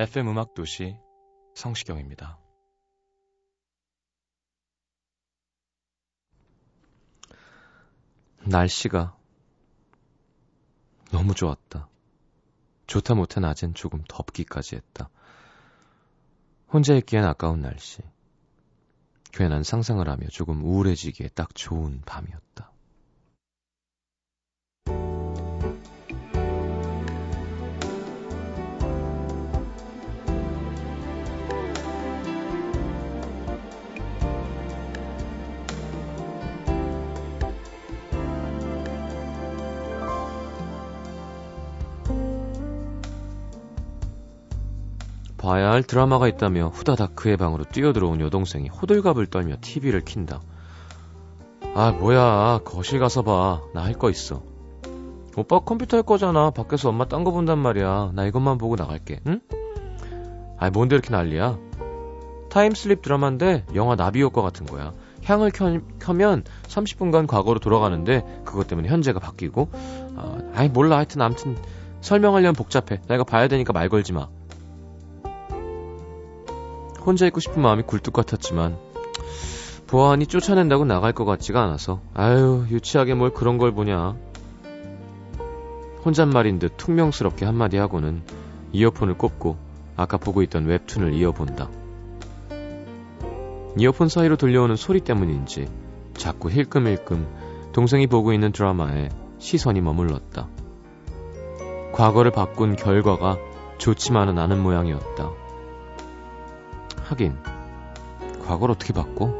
FM 음악 도시 성시경입니다. 날씨가 너무 좋았다. 좋다 못해 낮엔 조금 덥기까지 했다. 혼자 있기엔 아까운 날씨. 괜한 상상을 하며 조금 우울해지기에 딱 좋은 밤이었다. 봐야 할 드라마가 있다며 후다닥 그의 방으로 뛰어들어온 여동생이 호들갑을 떨며 TV를 킨다. 아, 뭐야. 거실 가서 봐. 나 할 거 있어. 오빠 컴퓨터 할 거잖아. 밖에서 엄마 딴 거 본단 말이야. 나 이것만 보고 나갈게. 응? 아이, 뭔데 이렇게 난리야? time slip 드라마인데 영화 나비 효과 같은 거야. 향을 켜, 켜면 30분간 과거로 돌아가는데 그것 때문에 현재가 바뀌고 아, 아이 몰라 하여튼 아무튼 설명하려면 복잡해. 나 이거 봐야 되니까 말 걸지 마. 혼자 있고 싶은 마음이 굴뚝 같았지만 보아하니 쫓아낸다고 나갈 것 같지가 않아서. 아유 유치하게 뭘 그런 걸 보냐. 혼잣말인 듯 퉁명스럽게 한마디 하고는 이어폰을 꼽고 아까 보고 있던 웹툰을 이어본다. 이어폰 사이로 들려오는 소리 때문인지 자꾸 힐끔힐끔 동생이 보고 있는 드라마에 시선이 머물렀다. 과거를 바꾼 결과가 좋지만은 않은 모양이었다 하긴 과거를 어떻게 바꿔?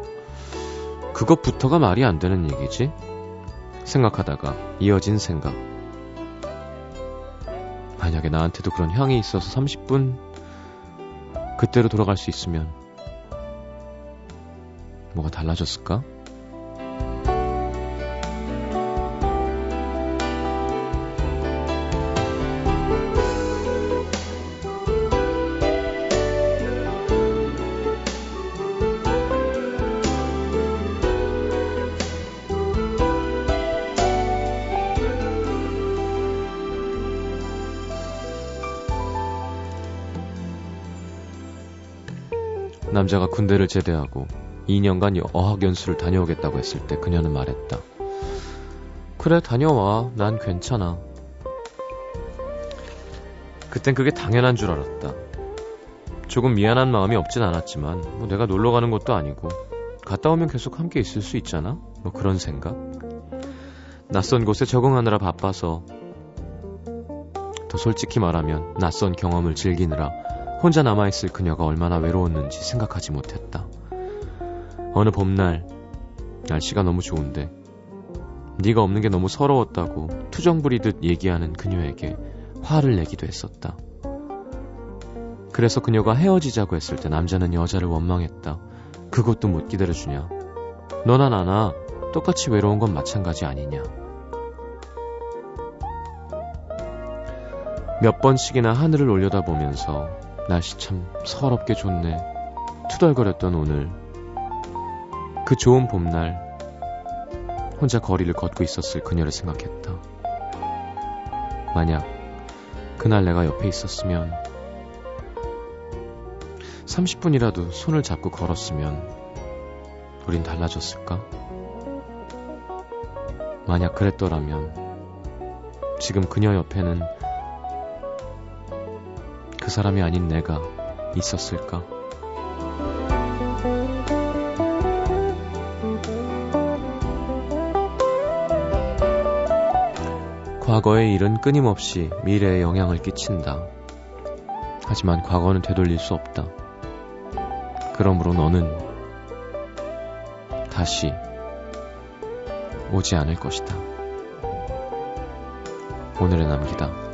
그것부터가 말이 안 되는 얘기지? 생각하다가 이어진 생각. 만약에 나한테도 그런 향이 있어서 30분 그때로 돌아갈 수 있으면 뭐가 달라졌을까? 남자가 군대를 제대하고 2년간 어학연수를 다녀오겠다고 했을 때 그녀는 말했다. 그래, 다녀와. 난 괜찮아. 그땐 그게 당연한 줄 알았다. 조금 미안한 마음이 없진 않았지만, 뭐 내가 놀러 가는 것도 아니고, 갔다 오면 계속 함께 있을 수 있잖아? 뭐 그런 생각? 낯선 곳에 적응하느라 바빠서, 더 솔직히 말하면 낯선 경험을 즐기느라 혼자 남아있을 그녀가 얼마나 외로웠는지 생각하지 못했다. 어느 봄날 날씨가 너무 좋은데 네가 없는 게 너무 서러웠다고 투정 부리듯 얘기하는 그녀에게 화를 내기도 했었다. 그래서 그녀가 헤어지자고 했을 때 남자는 여자를 원망했다. 그것도 못 기다려주냐. 너나 나나 똑같이 외로운 건 마찬가지 아니냐. 몇 번씩이나 하늘을 올려다보면서 날씨 참 서럽게 좋네. 투덜거렸던 오늘. 그 좋은 봄날. 혼자 거리를 걷고 있었을 그녀를 생각했다. 만약 그날 내가 옆에 있었으면 30분이라도 손을 잡고 걸었으면 우린 달라졌을까? 만약 그랬더라면 지금 그녀 옆에는 그 사람이 아닌 내가 있었을까? 과거의 일은 끊임없이 미래에 영향을 끼친다. 하지만 과거는 되돌릴 수 없다. 그러므로 너는 다시 오지 않을 것이다. 오늘의 남기다.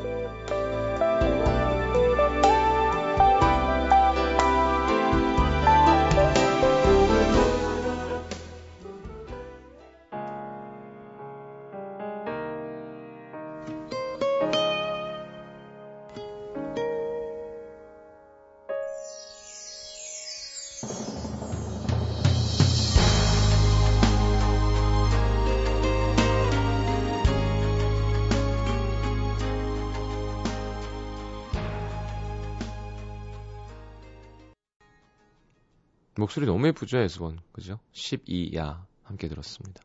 목소리 너무 예쁘죠, 에스번. 그죠? 12야. 함께 들었습니다.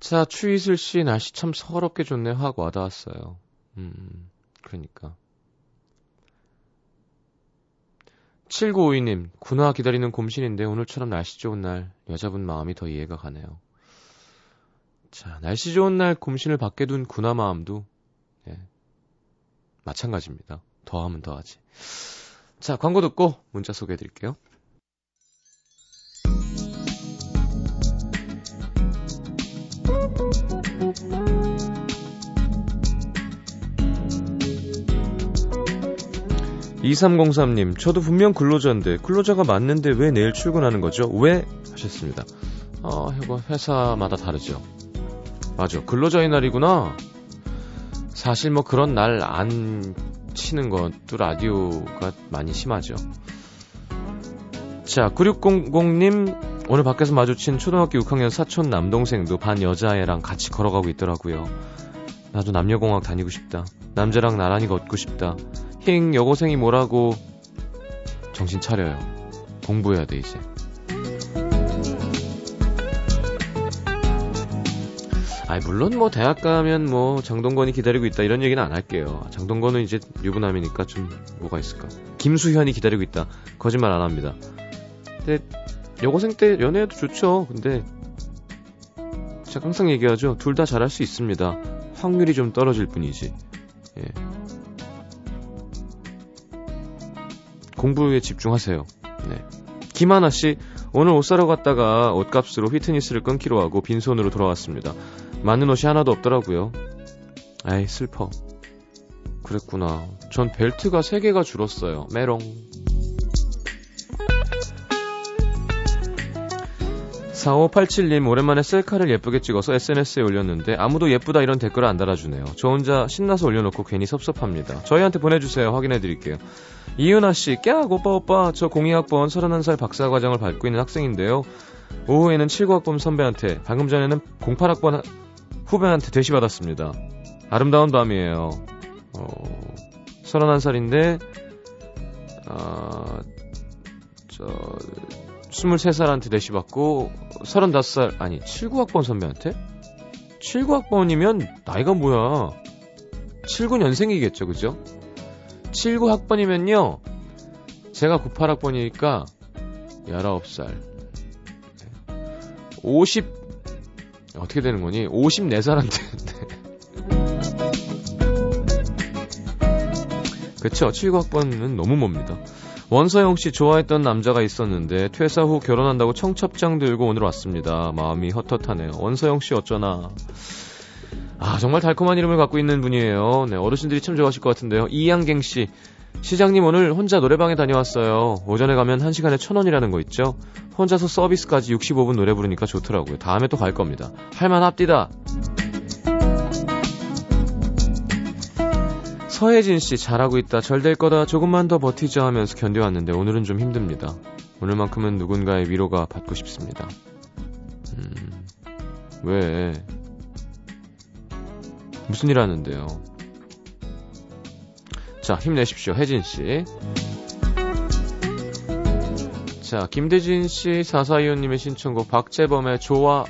자, 추이슬 씨, 날씨 참 서럽게 좋네. 확 와닿았어요. 음, 그러니까. 7952님, 군화 기다리는 곰신인데 오늘처럼 날씨 좋은 날, 여자분 마음이 더 이해가 가네요. 자, 날씨 좋은 날 곰신을 밖에 둔 군화 마음도, 예, 마찬가지입니다. 더하면 더하지. 자, 광고 듣고 문자 소개해 드릴게요. (2303님) 저도 분명 근로자인데 근로자가 맞는데 왜 내일 출근하는 거죠? 왜? 하셨습니다. 어 이거 회사마다 다르죠. 맞아. 근로자의 날이구나. 사실 뭐 그런 날 안 치는 것도 라디오가 많이 심하죠. 자 9600님 오늘 밖에서 마주친 초등학교 6학년 사촌 남동생도 반 여자애랑 같이 걸어가고 있더라고요. 나도 남녀공학 다니고 싶다. 남자랑 나란히 걷고 싶다. 힝, 여고생이 뭐라고. 정신 차려요. 공부해야 돼, 이제. 아이, 물론 뭐 대학 가면 뭐 장동건이 기다리고 있다 이런 얘기는 안 할게요. 장동건은 이제 유부남이니까 좀 뭐가 있을까. 김수현이 기다리고 있다. 거짓말 안 합니다. 근데 여고생 때 연애해도 좋죠. 근데 제가 항상 얘기하죠. 둘 다 잘할 수 있습니다. 확률이 좀 떨어질 뿐이지. 예. 공부에 집중하세요. 네. 김하나 씨, 오늘 옷 사러 갔다가 옷값으로 휘트니스를 끊기로 하고 빈손으로 돌아왔습니다. 맞는 옷이 하나도 없더라고요. 아이, 슬퍼. 그랬구나. 전 벨트가 3개가 줄었어요. 메롱. 4587님 오랜만에 셀카를 예쁘게 찍어서 SNS에 올렸는데 아무도 예쁘다 이런 댓글을 안 달아주네요. 저 혼자 신나서 올려놓고 괜히 섭섭합니다. 저희한테 보내주세요. 확인해드릴게요. 이은아씨, 꺄 오빠 오빠 저 02학번 31살 박사과정을 밟고 있는 학생인데요. 오후에는 79학번 선배한테 방금 전에는 08학번 후배한테 대시받았습니다. 아름다운 밤이에요. 어, 31살인데 어, 저 23살한테 대시받고 35살 아니 79학번 선배한테? 79학번이면 나이가 뭐야? 79년생이겠죠 그죠? 79학번이면요 제가 98학번이니까 19살. 50 어떻게 되는 거니? 54살한테. 그쵸 79학번은 너무 멉니다 원서영 씨 좋아했던 남자가 있었는데 퇴사 후 결혼한다고 청첩장 들고 오늘 왔습니다. 마음이 헛헛하네요. 원서영 씨 어쩌나. 아, 정말 달콤한 이름을 갖고 있는 분이에요. 네, 어르신들이 참 좋아하실 것 같은데요. 이양갱 씨. 시장님 오늘 혼자 노래방에 다녀왔어요. 오전에 가면 1시간에 1000원이라는 거 있죠? 혼자서 서비스까지 65분 노래 부르니까 좋더라고요. 다음에 또 갈 겁니다. 할만 합디다. 서혜진 씨 잘하고 있다. 잘될 거다. 조금만 더 버티자 하면서 견뎌왔는데 오늘은 좀 힘듭니다. 오늘만큼은 누군가의 위로가 받고 싶습니다. 음, 왜? 무슨 일 하는데요? 자, 힘내십시오. 혜진 씨. 자, 김대진 씨, 사사이호님의 신청곡 박재범의 좋아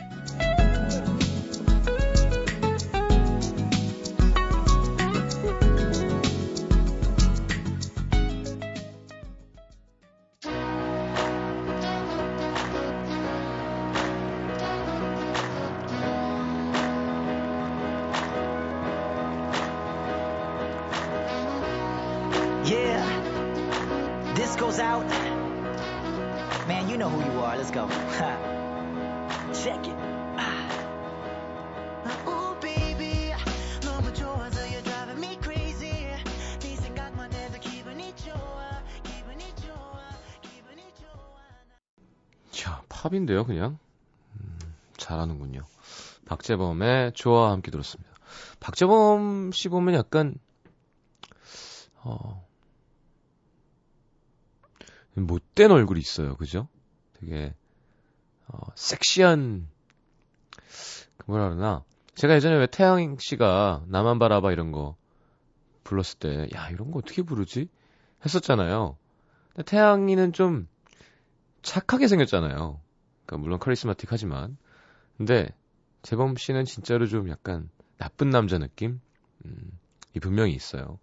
그냥. 음, 잘하는군요. 박재범의 좋아와 함께 들었습니다. 박재범 씨 보면 약간, 어, 못된 얼굴이 있어요. 그죠? 되게, 어, 섹시한, 그 뭐라 그러나. 제가 예전에 왜 태양 씨가 나만 바라봐 이런 거 불렀을 때, 야, 이런 거 어떻게 부르지? 했었잖아요. 태양이는 좀 착하게 생겼잖아요. 그러니까 물론 카리스마틱 하지만. 근데 재범 씨는 진짜로 좀 약간 나쁜 남자 느낌? 음, 이 분명히 있어요.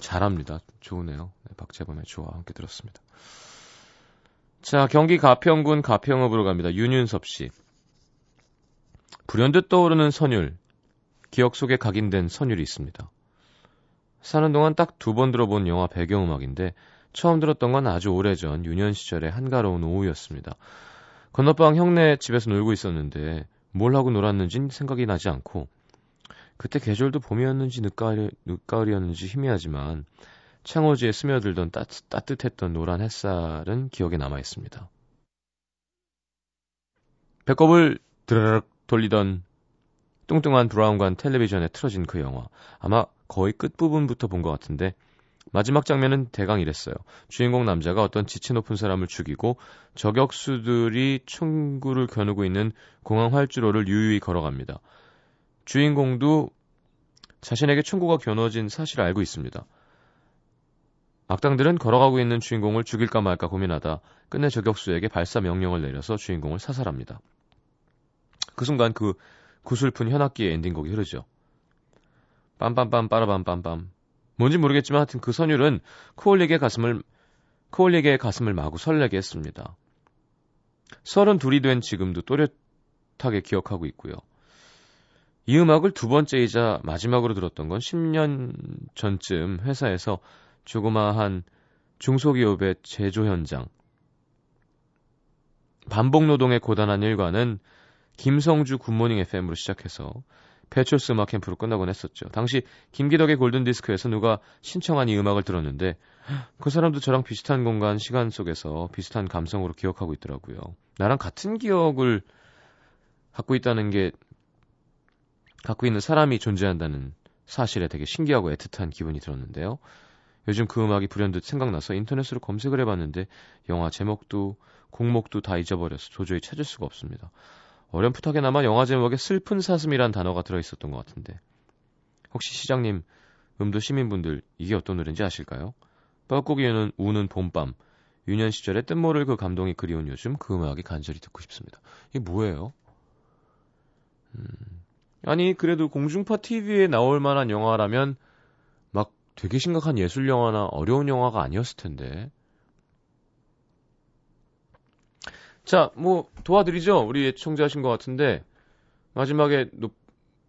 잘합니다. 좋으네요. 네, 박재범의 좋아 함께 들었습니다. 자, 경기 가평군 가평읍으로 갑니다. 윤윤섭 씨. 불현듯 떠오르는 선율. 기억 속에 각인된 선율이 있습니다. 사는 동안 딱 두 번 들어본 영화 배경음악인데 처음 들었던 건 아주 오래전 유년 시절의 한가로운 오후였습니다. 건너방 형네 집에서 놀고 있었는데 뭘 하고 놀았는진 생각이 나지 않고 그때 계절도 봄이었는지 늦가을, 늦가을이었는지 희미하지만 창호지에 스며들던 따뜻, 따뜻했던 노란 햇살은 기억에 남아 있습니다. 배꼽을 드르륵 돌리던 뚱뚱한 브라운관 텔레비전에 틀어진 그 영화. 아마 거의 끝부분부터 본 것 같은데 마지막 장면은 대강 이랬어요. 주인공 남자가 어떤 지체 높은 사람을 죽이고 저격수들이 총구를 겨누고 있는 공항 활주로를 유유히 걸어갑니다. 주인공도 자신에게 총구가 겨누어진 사실을 알고 있습니다. 악당들은 걸어가고 있는 주인공을 죽일까 말까 고민하다 끝내 저격수에게 발사 명령을 내려서 주인공을 사살합니다. 그 순간 그 구슬픈 현악기의 엔딩곡이 흐르죠. 빰빰빰 빠라밤빰빰 뭔지 모르겠지만 하여튼 그 선율은 코올릭의 가슴을 코올릭의 가슴을 마구 설레게 했습니다. 서른 둘이 된 지금도 또렷하게 기억하고 있고요. 이 음악을 두 번째이자 마지막으로 들었던 건 10년 전쯤 회사에서 조그마한 중소기업의 제조 현장. 반복 노동의 고단한 일과는 김성주 굿모닝 FM으로 시작해서 패초스 음악 캠프로 끝나곤 했었죠. 당시 김기덕의 골든디스크에서 누가 신청한 이 음악을 들었는데 그 사람도 저랑 비슷한 공간, 시간 속에서 비슷한 감성으로 기억하고 있더라고요. 나랑 같은 기억을 갖고 있다는 게 갖고 있는 사람이 존재한다는 사실에 되게 신기하고 애틋한 기분이 들었는데요. 요즘 그 음악이 불현듯 생각나서 인터넷으로 검색을 해봤는데 영화 제목도 곡목도 다 잊어버려서 도저히 찾을 수가 없습니다. 어렴풋하게나마 영화 제목에 슬픈 사슴이란 단어가 들어있었던 것 같은데 혹시 시장님 음도 시민분들 이게 어떤 노래인지 아실까요? 뻐꾸기에는 우는 봄밤 유년 시절의 뜻모를 그 감동이 그리운 요즘 그 음악이 간절히 듣고 싶습니다. 이게 뭐예요? 음, 아니 그래도 공중파 TV에 나올 만한 영화라면 막 되게 심각한 예술 영화나 어려운 영화가 아니었을 텐데 자, 뭐 도와드리죠. 우리 청자하신 것 같은데 마지막에 높,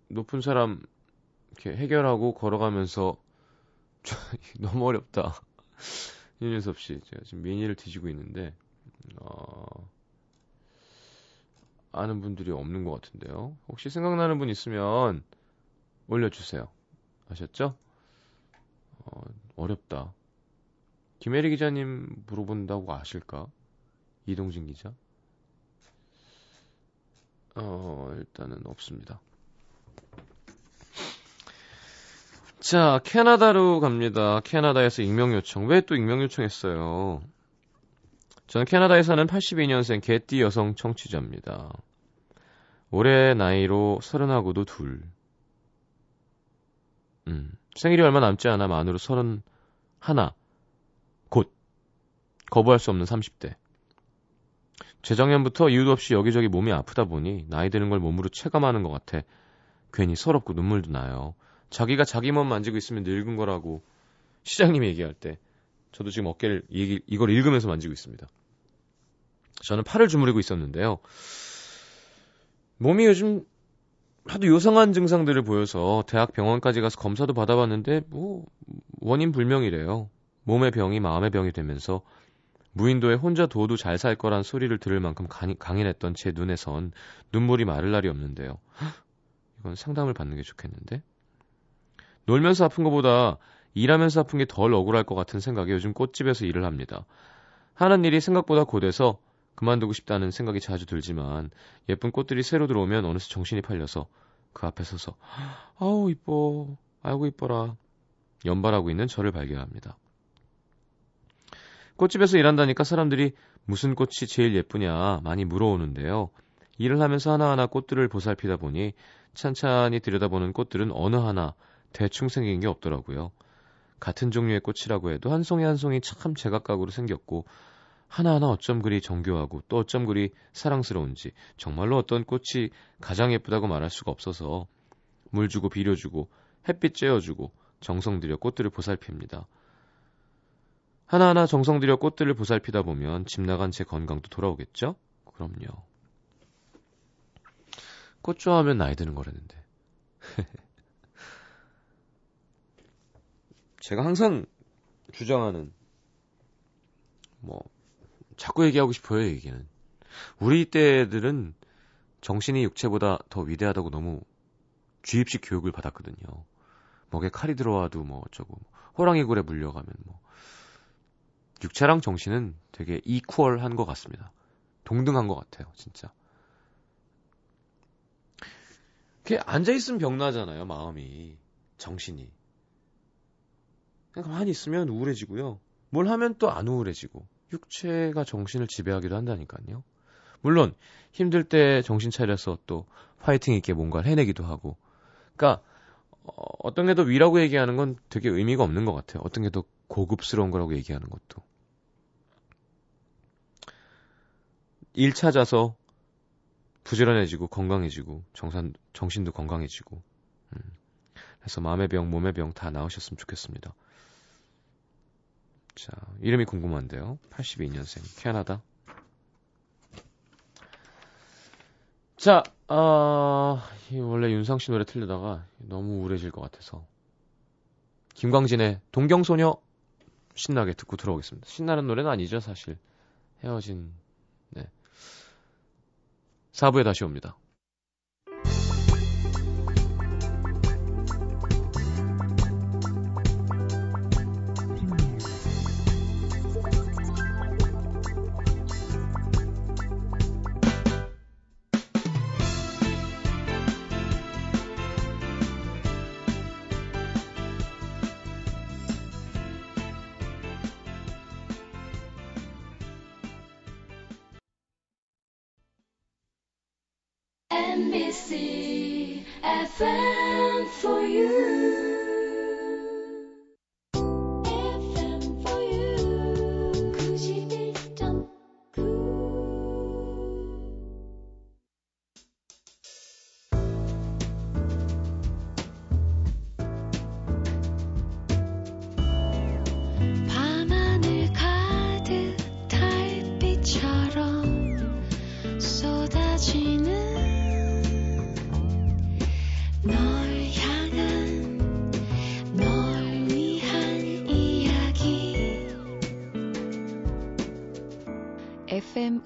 높은 사람 이렇게 해결하고 걸어가면서 너무 어렵다. 윤윤섭 씨, 제가 지금 미니를 뒤지고 있는데 어, 아는 분들이 없는 것 같은데요. 혹시 생각나는 분 있으면 올려주세요. 아셨죠? 어, 어렵다. 김혜리 기자님 물어본다고 아실까? 이동진 기자? 어, 일단은 없습니다. 자, 캐나다로 갑니다. 캐나다에서 익명 요청. 왜 또 익명 요청했어요? 저는 캐나다에 사는 82년생 개띠 여성 청취자입니다. 올해 나이로 서른하고도 둘. 음, 생일이 얼마 남지 않아 만으로 서른 하나. 곧. 거부할 수 없는 30대. 재작년부터 이유도 없이 여기저기 몸이 아프다 보니 나이 드는 걸 몸으로 체감하는 것 같아 괜히 서럽고 눈물도 나요. 자기가 자기 몸 만지고 있으면 늙은 거라고 시장님이 얘기할 때 저도 지금 어깨를 이, 이걸 읽으면서 만지고 있습니다. 저는 팔을 주무르고 있었는데요. 몸이 요즘 하도 요상한 증상들을 보여서 대학 병원까지 가서 검사도 받아봤는데 뭐 원인 불명이래요. 몸의 병이 마음의 병이 되면서 무인도에 혼자 둬도 잘 살 거란 소리를 들을 만큼 강인했던 제 눈에선 눈물이 마를 날이 없는데요. 이건 상담을 받는 게 좋겠는데? 놀면서 아픈 것보다 일하면서 아픈 게 덜 억울할 것 같은 생각에 요즘 꽃집에서 일을 합니다. 하는 일이 생각보다 고돼서 그만두고 싶다는 생각이 자주 들지만 예쁜 꽃들이 새로 들어오면 어느새 정신이 팔려서 그 앞에 서서 아우 이뻐 아이고 이뻐라 연발하고 있는 저를 발견합니다. 꽃집에서 일한다니까 사람들이 무슨 꽃이 제일 예쁘냐 많이 물어오는데요. 일을 하면서 하나하나 꽃들을 보살피다 보니 찬찬히 들여다보는 꽃들은 어느 하나 대충 생긴 게 없더라고요. 같은 종류의 꽃이라고 해도 한 송이 한 송이 참 제각각으로 생겼고 하나하나 어쩜 그리 정교하고 또 어쩜 그리 사랑스러운지 정말로 어떤 꽃이 가장 예쁘다고 말할 수가 없어서 물 주고 비료 주고 햇빛 쬐어주고 정성 들여 꽃들을 보살핍니다. 하나하나 정성 들여 꽃들을 보살피다 보면 집 나간 제 건강도 돌아오겠죠? 그럼요. 꽃 좋아하면 나이 드는 거라는데. 제가 항상 주장하는 뭐 자꾸 얘기하고 싶어요, 얘기는. 우리 때들은 정신이 육체보다 더 위대하다고 너무 주입식 교육을 받았거든요. 목에 칼이 들어와도 뭐 어쩌고 호랑이 굴에 물려가면 뭐 육체랑 정신은 되게 이퀄한 것 같습니다. 동등한 것 같아요, 진짜. 이렇게 앉아있으면 병나잖아요, 마음이. 정신이. 가만히 있으면 우울해지고요. 뭘 하면 또 안 우울해지고. 육체가 정신을 지배하기도 한다니까요. 물론, 힘들 때 정신 차려서 또 파이팅 있게 뭔가를 해내기도 하고. 그러니까, 어, 어떤 게 더 위라고 얘기하는 건 되게 의미가 없는 것 같아요. 어떤 게 더 고급스러운 거라고 얘기하는 것도. 일 찾아서 부지런해지고 건강해지고 정산, 정신도 건강해지고 음. 그래서 마음의 병, 몸의 병 다 나으셨으면 좋겠습니다. 자, 이름이 궁금한데요. 82년생 캐나다. 자, 아, 원래 윤상 씨 노래 틀리다가 너무 우울해질 것 같아서 김광진의 동경소녀 신나게 듣고 들어오겠습니다. 신나는 노래는 아니죠, 사실. 헤어진 4부에 다시 옵니다.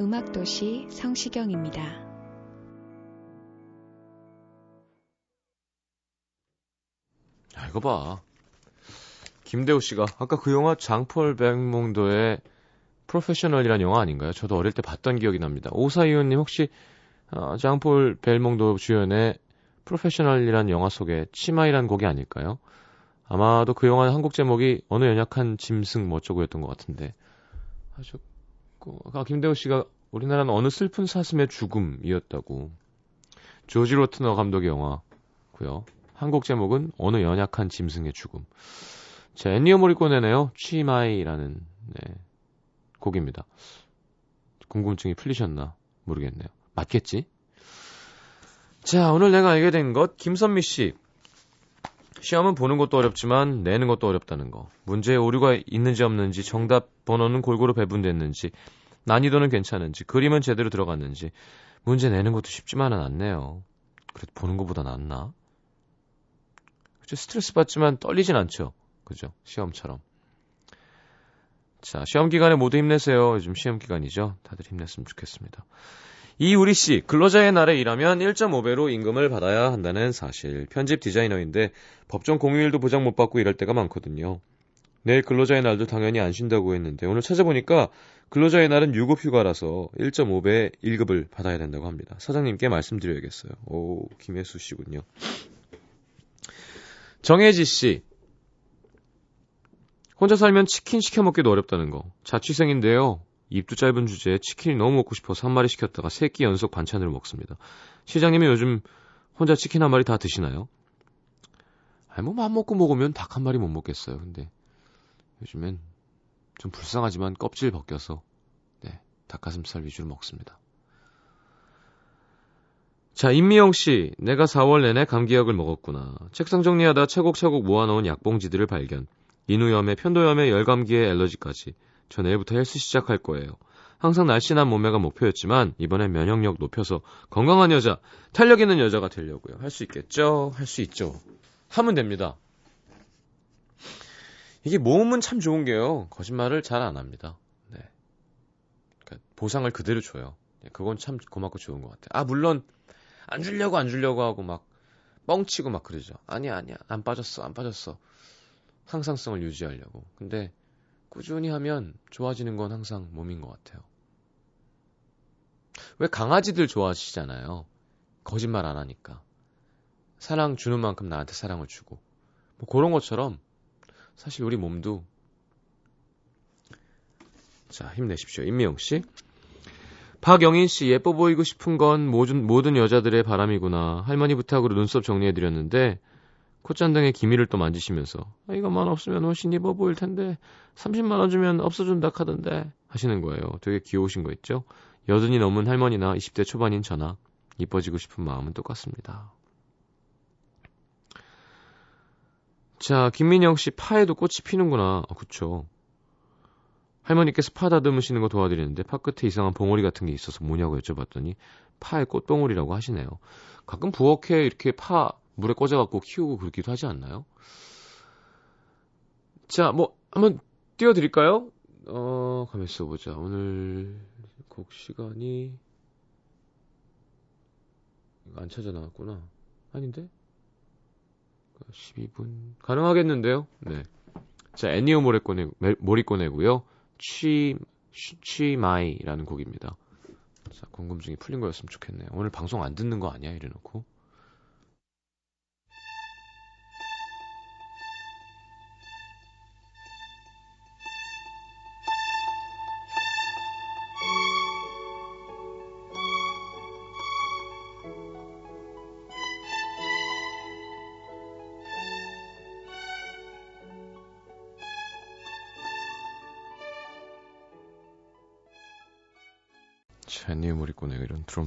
음악도시 성시경입니다. 야, 이거 봐. 김대호 씨가 아까 그 영화 장폴 백몽도의 프로페셔널이란 영화 아닌가요? 저도 어릴 때 봤던 기억이 납니다. 오사이온님 혹시 어, 장폴 벨몽도 주연의 프로페셔널이란 영화 속에 치마이란 곡이 아닐까요? 아마도 그 영화는 한국 제목이 어느 연약한 짐승 뭐 어쩌고였던 것 같은데 하 셨고 아, 김대호 씨가 우리나라는 어느 슬픈 사슴의 죽음이었다고 조지 로트너 감독의 영화고요. 한국 제목은 어느 연약한 짐승의 죽음. 자, 엔니어 모리코네네요. 치마이라는 네, 곡입니다. 궁금증이 풀리셨나 모르겠네요. 맞겠지? 자, 오늘 내가 알게 된 것, 김선미 씨. 시험은 보는 것도 어렵지만 내는 것도 어렵다는 거. 문제에 오류가 있는지 없는지, 정답 번호는 골고루 배분됐는지, 난이도는 괜찮은지, 그림은 제대로 들어갔는지, 문제 내는 것도 쉽지만은 않네요. 그래도 보는 것보다 낫나? 그죠? 스트레스 받지만 떨리진 않죠. 그죠? 시험처럼. 자, 시험 기간에 모두 힘내세요. 요즘 시험 기간이죠. 다들 힘냈으면 좋겠습니다. 이우리 씨, 근로자의 날에 일하면 1.5배로 임금을 받아야 한다는 사실. 편집 디자이너인데 법정 공휴일도 보장 못 받고 일할 때가 많거든요. 내일 근로자의 날도 당연히 안 쉰다고 했는데 오늘 찾아보니까 근로자의 날은 유급 휴가라서 1.5배 1급을 받아야 된다고 합니다. 사장님께 말씀드려야겠어요. 오, 김혜수 씨군요. 정혜지 씨. 혼자 살면 치킨 시켜 먹기도 어렵다는 거. 자취생인데요. 입도 짧은 주제에 치킨이 너무 먹고 싶어서 한 마리 시켰다가 세 끼 연속 반찬으로 먹습니다. 시장님이 요즘 혼자 치킨 한 마리 다 드시나요? 아니, 뭐, 맘 먹고 먹으면 닭 한 마리 못 먹겠어요. 근데 요즘엔 좀 불쌍하지만 껍질 벗겨서 네, 닭가슴살 위주로 먹습니다. 자, 임미영 씨, 내가 4월 내내 감기약을 먹었구나. 책상 정리하다 차곡차곡 모아놓은 약봉지들을 발견. 인후염에 편도염에 열감기에 알러지까지. 저 내일부터 헬스 시작할 거예요. 항상 날씬한 몸매가 목표였지만 이번엔 면역력 높여서 건강한 여자, 탄력 있는 여자가 되려고요. 할 수 있겠죠? 할 수 있죠. 하면 됩니다. 이게 몸은 참 좋은 게요. 거짓말을 잘 안 합니다. 네. 그러니까 보상을 그대로 줘요. 네, 그건 참 고맙고 좋은 것 같아요. 아, 물론 안 주려고 안 주려고 하고 막 뻥치고 막 그러죠. 아니야, 아니야. 안 빠졌어. 안 빠졌어. 항상성을 유지하려고. 근데 꾸준히 하면 좋아지는 건 항상 몸인 것 같아요. 왜 강아지들 좋아하시잖아요. 거짓말 안 하니까. 사랑 주는 만큼 나한테 사랑을 주고. 뭐 그런 것처럼 사실 우리 몸도 자, 힘내십시오. 임미영 씨. 박영인 씨, 예뻐 보이고 싶은 건 모든, 모든 여자들의 바람이구나. 할머니 부탁으로 눈썹 정리해드렸는데, 콧잔등에 기미를 또 만지시면서, 아, 이것만 없으면 훨씬 예뻐 보일 텐데, 30만 원 주면 없어준다 카던데, 하시는 거예요. 되게 귀여우신 거 있죠? 여든이 넘은 할머니나 20대 초반인 저나, 이뻐지고 싶은 마음은 똑같습니다. 자, 김민영 씨, 파에도 꽃이 피는구나. 아, 그쵸. 할머니께서 파 다듬으시는 거 도와드리는데 파 끝에 이상한 봉오리 같은 게 있어서 뭐냐고 여쭤봤더니 파의 꽃봉오리라고 하시네요. 가끔 부엌에 이렇게 파 물에 꽂아갖고 키우고 그러기도 하지 않나요? 자, 뭐 한번 띄워드릴까요? 어, 가만 있어 보자. 오늘 곡 시간이 안 찾아 나왔구나. 아닌데? 12분 가능하겠는데요? 네. 자, 애니오 모리꼬네 모리꼬네고요. 취, 취마이라는 곡입니다. 자, 궁금증이 풀린 거였으면 좋겠네요. 오늘 방송 안 듣는 거 아니야? 이래놓고.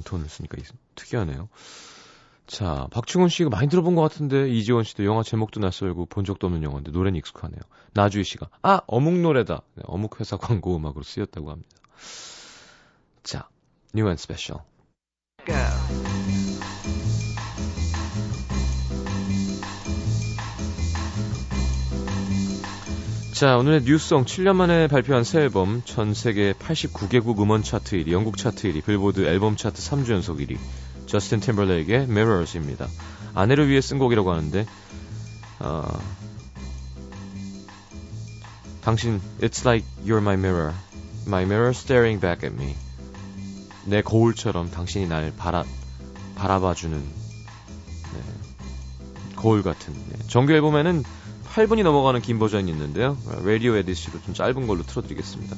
톤을 쓰니까 특이하네요. 자, 박충훈 씨가 많이 들어본 것 같은데 이지원 씨도 영화 제목도 낯설고 본 적도 없는 영화인데 노래는 익숙하네요. 나주희 씨가 아 어묵 노래다. 네, 어묵 회사 광고 음악으로 쓰였다고 합니다. 자, New and Special. 자, 오늘의 new song 7년 만에 발표한 새 앨범 전 세계 89개국 음원 차트 1위, 영국 차트 1위, 빌보드 앨범 차트 3주 연속 1위. 저스틴 팀벌레이크의 Mirrors입니다. 아내를 위해 쓴 곡이라고 하는데 어, 당신 It's like you're my mirror. My mirror staring back at me. 내 거울처럼 당신이 날 바라 바라봐주는 네, 거울 같은 네. 정규 앨범에는 8분이 넘어가는 긴 버전이 있는데요. 라디오 에디시로 좀 짧은 걸로 틀어드리겠습니다.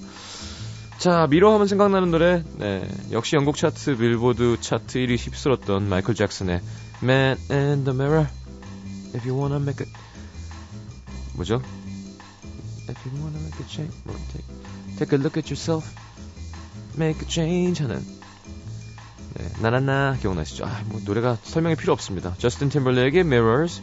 자, 미러 하면 생각나는 노래, 네, 역시 영국 차트, 빌보드 차트 1위 휩쓸었던 마이클 잭슨의 Man in the Mirror. If you wanna make it, 뭐죠? If you wanna make a change, 뭐, take, take a look at yourself, make a change 하는. 네, 나나나 기억나시죠? 아, 뭐 노래가 설명이 필요 없습니다. 저스틴 팀벌레이크의 Mirrors,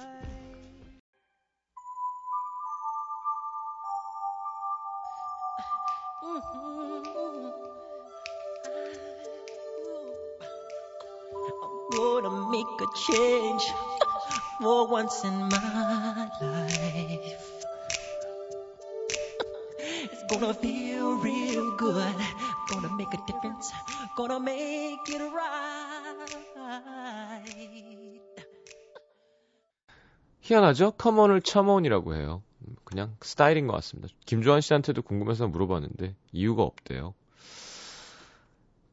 Gonna make a change for once in my life. It's gonna feel real good. Gonna make a difference. Gonna make it right. 희한하죠? 커먼을 첨언이라고 해요. 그냥 스타일인 것 같습니다. 김조한 씨한테도 궁금해서 물어봤는데 이유가 없대요.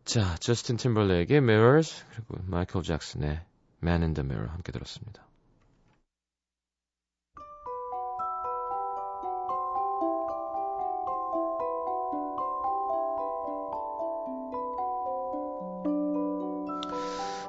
자, 저스틴 팀벌레이크의 Mirrors 그리고 마이클 잭슨의 Man in the Mirror 함께 들었습니다.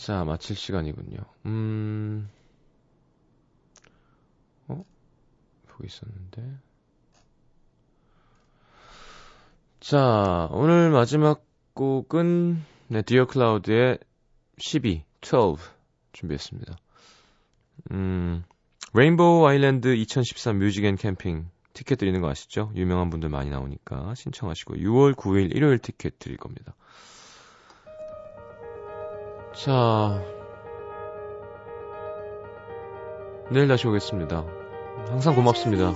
자, 마칠 시간이군요. 음, 어? 보고 있었는데. 자, 오늘 마지막 곡은, 네, 디어 클라우드의 12, 12 준비했습니다. 음, 레인보우 아일랜드 2013 Music and Camping 티켓 드리는 거 아시죠? 유명한 분들 많이 나오니까 신청하시고 6월 9일 일요일 티켓 드릴 겁니다. 자, 내일 다시 오겠습니다. 항상 고맙습니다.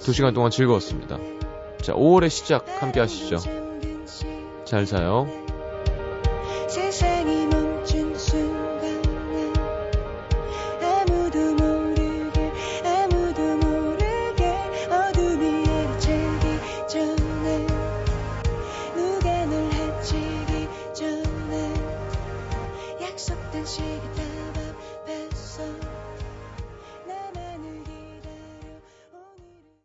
두 시간 동안 즐거웠습니다. 자, 5월의 시작 함께 하시죠. 잘 자요.